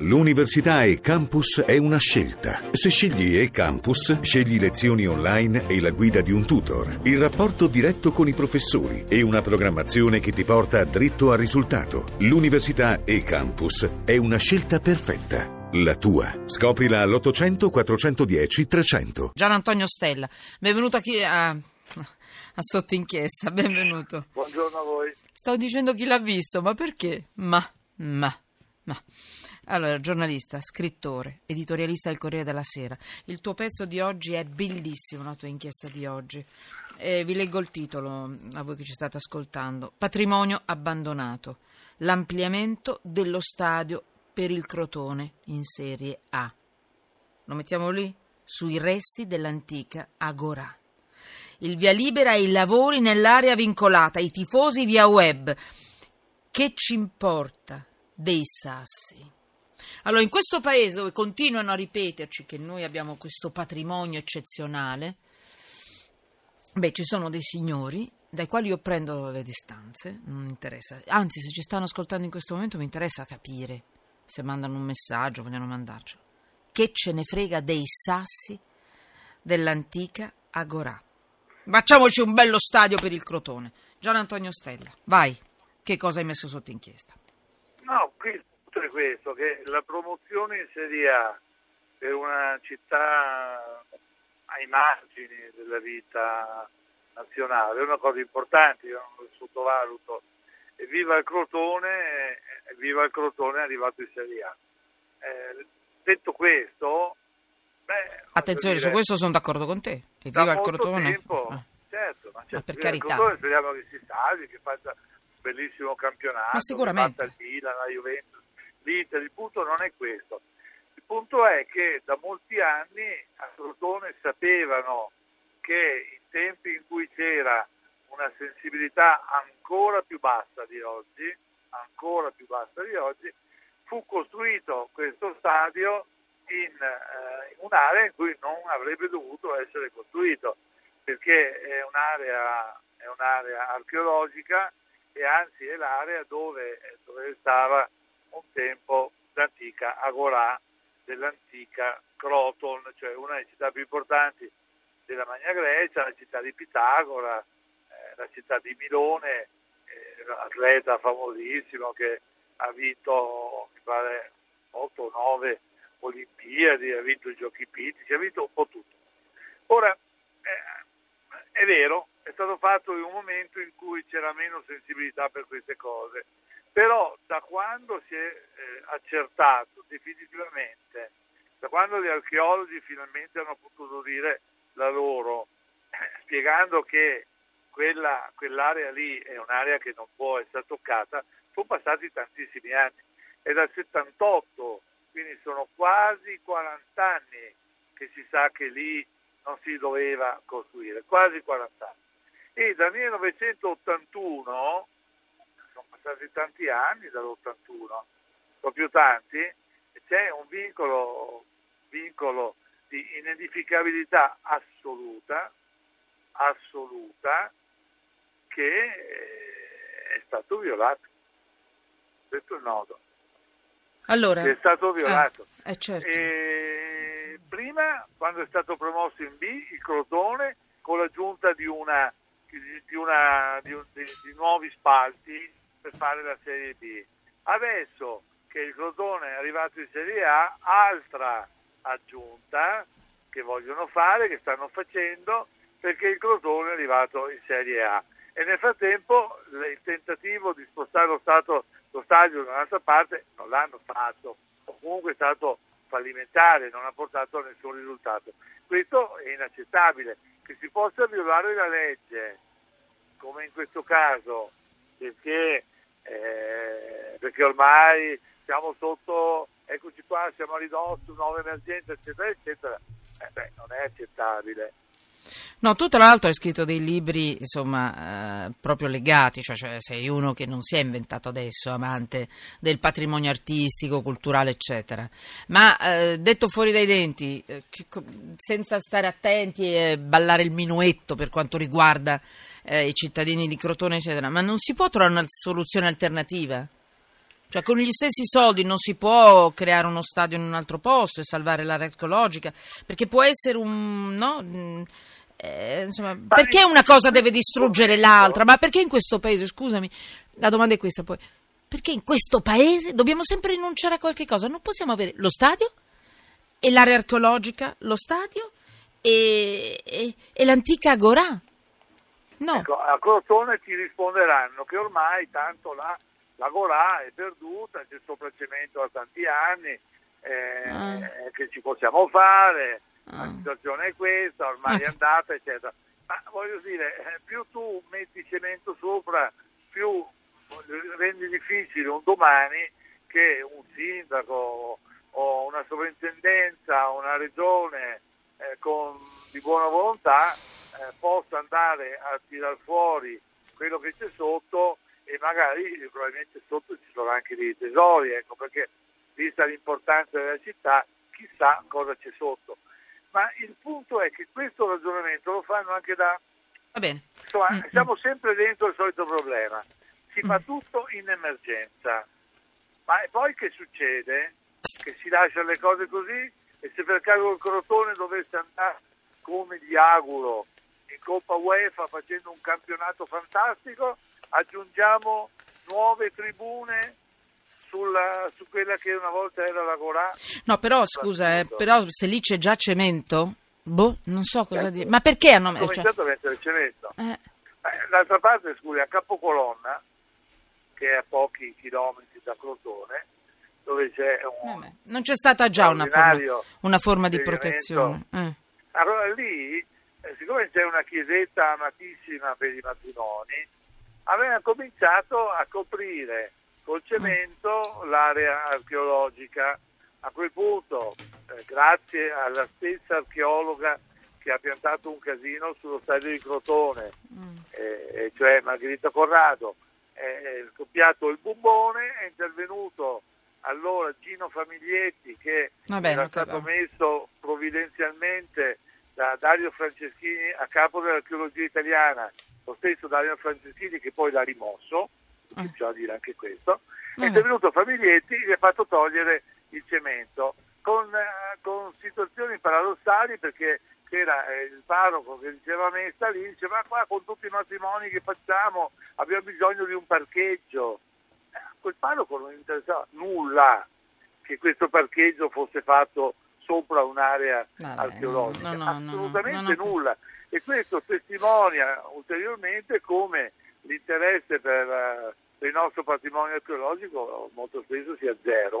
L'università e campus è una scelta. Se scegli e campus, scegli lezioni online e la guida di un tutor, il rapporto diretto con i professori e una programmazione che ti porta dritto al risultato. L'università e campus è una scelta perfetta. La tua. Scoprila all'800 410 300. Gian Antonio Stella, benvenuto qui a, a Sotto Inchiesta, benvenuto. Buongiorno a voi. Stavo dicendo chi l'ha visto, ma perché? Ma, ma, ma. Allora, giornalista, scrittore, editorialista del Corriere della Sera. Il tuo pezzo di oggi è bellissimo, la tua inchiesta di oggi. Eh, vi leggo il titolo a voi che ci state ascoltando. Patrimonio abbandonato. L'ampliamento dello stadio per il Crotone in Serie A. Lo mettiamo lì? Sui resti dell'antica Agorà. Il via libera ai lavori nell'area vincolata, i tifosi via web. Che ci importa dei sassi? Allora, in questo paese dove continuano a ripeterci che noi abbiamo questo patrimonio eccezionale, beh, ci sono dei signori dai quali io prendo le distanze, non interessa. Anzi, se ci stanno ascoltando in questo momento mi interessa capire se mandano un messaggio, vogliono mandarcelo. Che ce ne frega dei sassi dell'antica Agorà. Facciamoci un bello stadio per il Crotone. Gian Antonio Stella, vai. Che cosa hai messo sotto inchiesta? Questo, che la promozione in Serie A per una città ai margini della vita nazionale è una cosa importante, io non lo sottovaluto. E viva il Crotone, viva il Crotone è arrivato in Serie A. Eh, detto questo, beh, Attenzione, dire, su questo sono d'accordo con te. E viva il Crotone. tempo, Eh. certo, ma, certo, per viva il carità. Crotone speriamo che si salvi, che faccia un bellissimo campionato, Ma sicuramente. che batta il Milan, la Juventus, l'Inter, il punto non è questo. Il punto è che da molti anni a Crotone sapevano che in tempi in cui c'era una sensibilità ancora più bassa di oggi, ancora più bassa di oggi, fu costruito questo stadio in, eh, in un'area in cui non avrebbe dovuto essere costruito, perché è un'area, è un'area archeologica e anzi è l'area dove, dove stava un tempo l'antica Agorà dell'antica Croton, cioè una delle città più importanti della Magna Grecia, la città di Pitagora, eh, la città di Milone, eh, atleta famosissimo che ha vinto, mi pare, 8 o 9 Olimpiadi, ha vinto i giochi pittici, ha vinto un po' tutto. Ora, eh, è vero, è stato fatto in un momento in cui c'era meno sensibilità per queste cose, però da quando si è eh, accertato definitivamente, da quando gli archeologi finalmente hanno potuto dire la loro, spiegando che quella, quell'area lì è un'area che non può essere toccata, sono passati tantissimi anni. È dal 78, quindi sono quasi 40 anni che si sa che lì non si doveva costruire, quasi 40 anni. E dal 1981, sono passati tanti anni dall'81, proprio tanti, c'è un vincolo, vincolo di inedificabilità assoluta, assoluta, che eh, è stato violato. Questo è il nodo. Allora, Che è stato violato. eh, certo. E prima, quando è stato promosso in B, il Crotone, con l'aggiunta di, una, di, una, di, un- di- di nuovi spalti per fare la Serie B. Adesso che il Crotone è arrivato in Serie A, altra aggiunta che vogliono fare, che stanno facendo, perché il Crotone è arrivato in Serie A. E nel frattempo il tentativo di spostare lo, stato, lo stadio da un'altra parte non l'hanno fatto, o comunque è stato fallimentare, non ha portato a nessun risultato. Questo è inaccettabile, che si possa violare la legge, come in questo caso, perché, eh, perché ormai siamo sotto, eccoci qua, siamo a ridosso, nuova emergenza, eccetera, eccetera, eh beh, non è accettabile. No, tu tra l'altro hai scritto dei libri, insomma, eh, proprio legati, cioè, cioè sei uno che non si è inventato adesso, amante del patrimonio artistico, culturale, eccetera. Ma eh, detto fuori dai denti, eh, che senza stare attenti e ballare il minuetto per quanto riguarda eh, i cittadini di Crotone, eccetera, ma non si può trovare una soluzione alternativa? Cioè, con gli stessi soldi non si può creare uno stadio in un altro posto e salvare l'area archeologica, perché può essere un... No? Eh, insomma, perché una cosa deve distruggere l'altra? Ma perché in questo paese, scusami, la domanda è questa poi, perché in questo paese dobbiamo sempre rinunciare a qualche cosa? Non possiamo avere lo stadio e l'area archeologica, lo stadio e, e, e l'antica Agorà. No. Ecco, a Crotone ti risponderanno che ormai tanto la, la Gorà è perduta, c'è sopracemento da tanti anni, eh, ah. che ci possiamo fare, ah. la situazione è questa, ormai ah. è andata, eccetera. Ma voglio dire, eh, più tu metti cemento sopra, più rendi difficile un domani che un sindaco o una sovrintendenza o una regione eh, con, di buona volontà eh, possa andare a tirar fuori quello che c'è sotto e magari probabilmente sotto ci sono anche dei tesori, ecco, perché vista l'importanza della città chissà cosa c'è sotto. Ma il punto è che questo ragionamento lo fanno anche da... Va bene. Insomma, mm-hmm. siamo sempre dentro il solito problema. Si mm-hmm. fa tutto in emergenza. Ma poi che succede? Che si lasciano le cose così e se per caso il Crotone dovesse andare come gli auguro in Coppa UEFA facendo un campionato fantastico, aggiungiamo nuove tribune sulla, su quella che una volta era la Gorà. No, però scusa, eh, però se lì c'è già cemento, boh, non so cosa certo. dire. Ma perché hanno messo? Cioè... a mettere cemento. Eh. Eh, d'altra parte, scusi, a Capocolonna, che è a pochi chilometri da Crotone, dove c'è un... non c'è stata già una forma, una forma di protezione. Eh. Allora lì, eh, siccome c'è una chiesetta amatissima per i matrimoni, aveva cominciato a coprire col cemento l'area archeologica. A quel punto, eh, grazie alla stessa archeologa che ha piantato un casino sullo stadio di Crotone, mm. eh, cioè Margherita Corrado, è scoppiato il bumbone, è intervenuto allora Gino Famiglietti che Vabbè, era stato messo provvidenzialmente da Dario Franceschini a capo dell'archeologia italiana, lo stesso Dario Franceschini che poi l'ha rimosso, eh. c'è da dire anche questo, è intervenuto Famiglietti e gli ha fatto togliere il cemento. Con, uh, con situazioni paradossali perché c'era eh, il parroco che diceva a me sta lì, diceva ma qua con tutti i matrimoni che facciamo abbiamo bisogno di un parcheggio quel parroco non interessava nulla che questo parcheggio fosse fatto sopra un'area Vabbè, archeologica, no, no, assolutamente no, nulla. E questo testimonia ulteriormente come l'interesse per il nostro patrimonio archeologico molto spesso sia zero.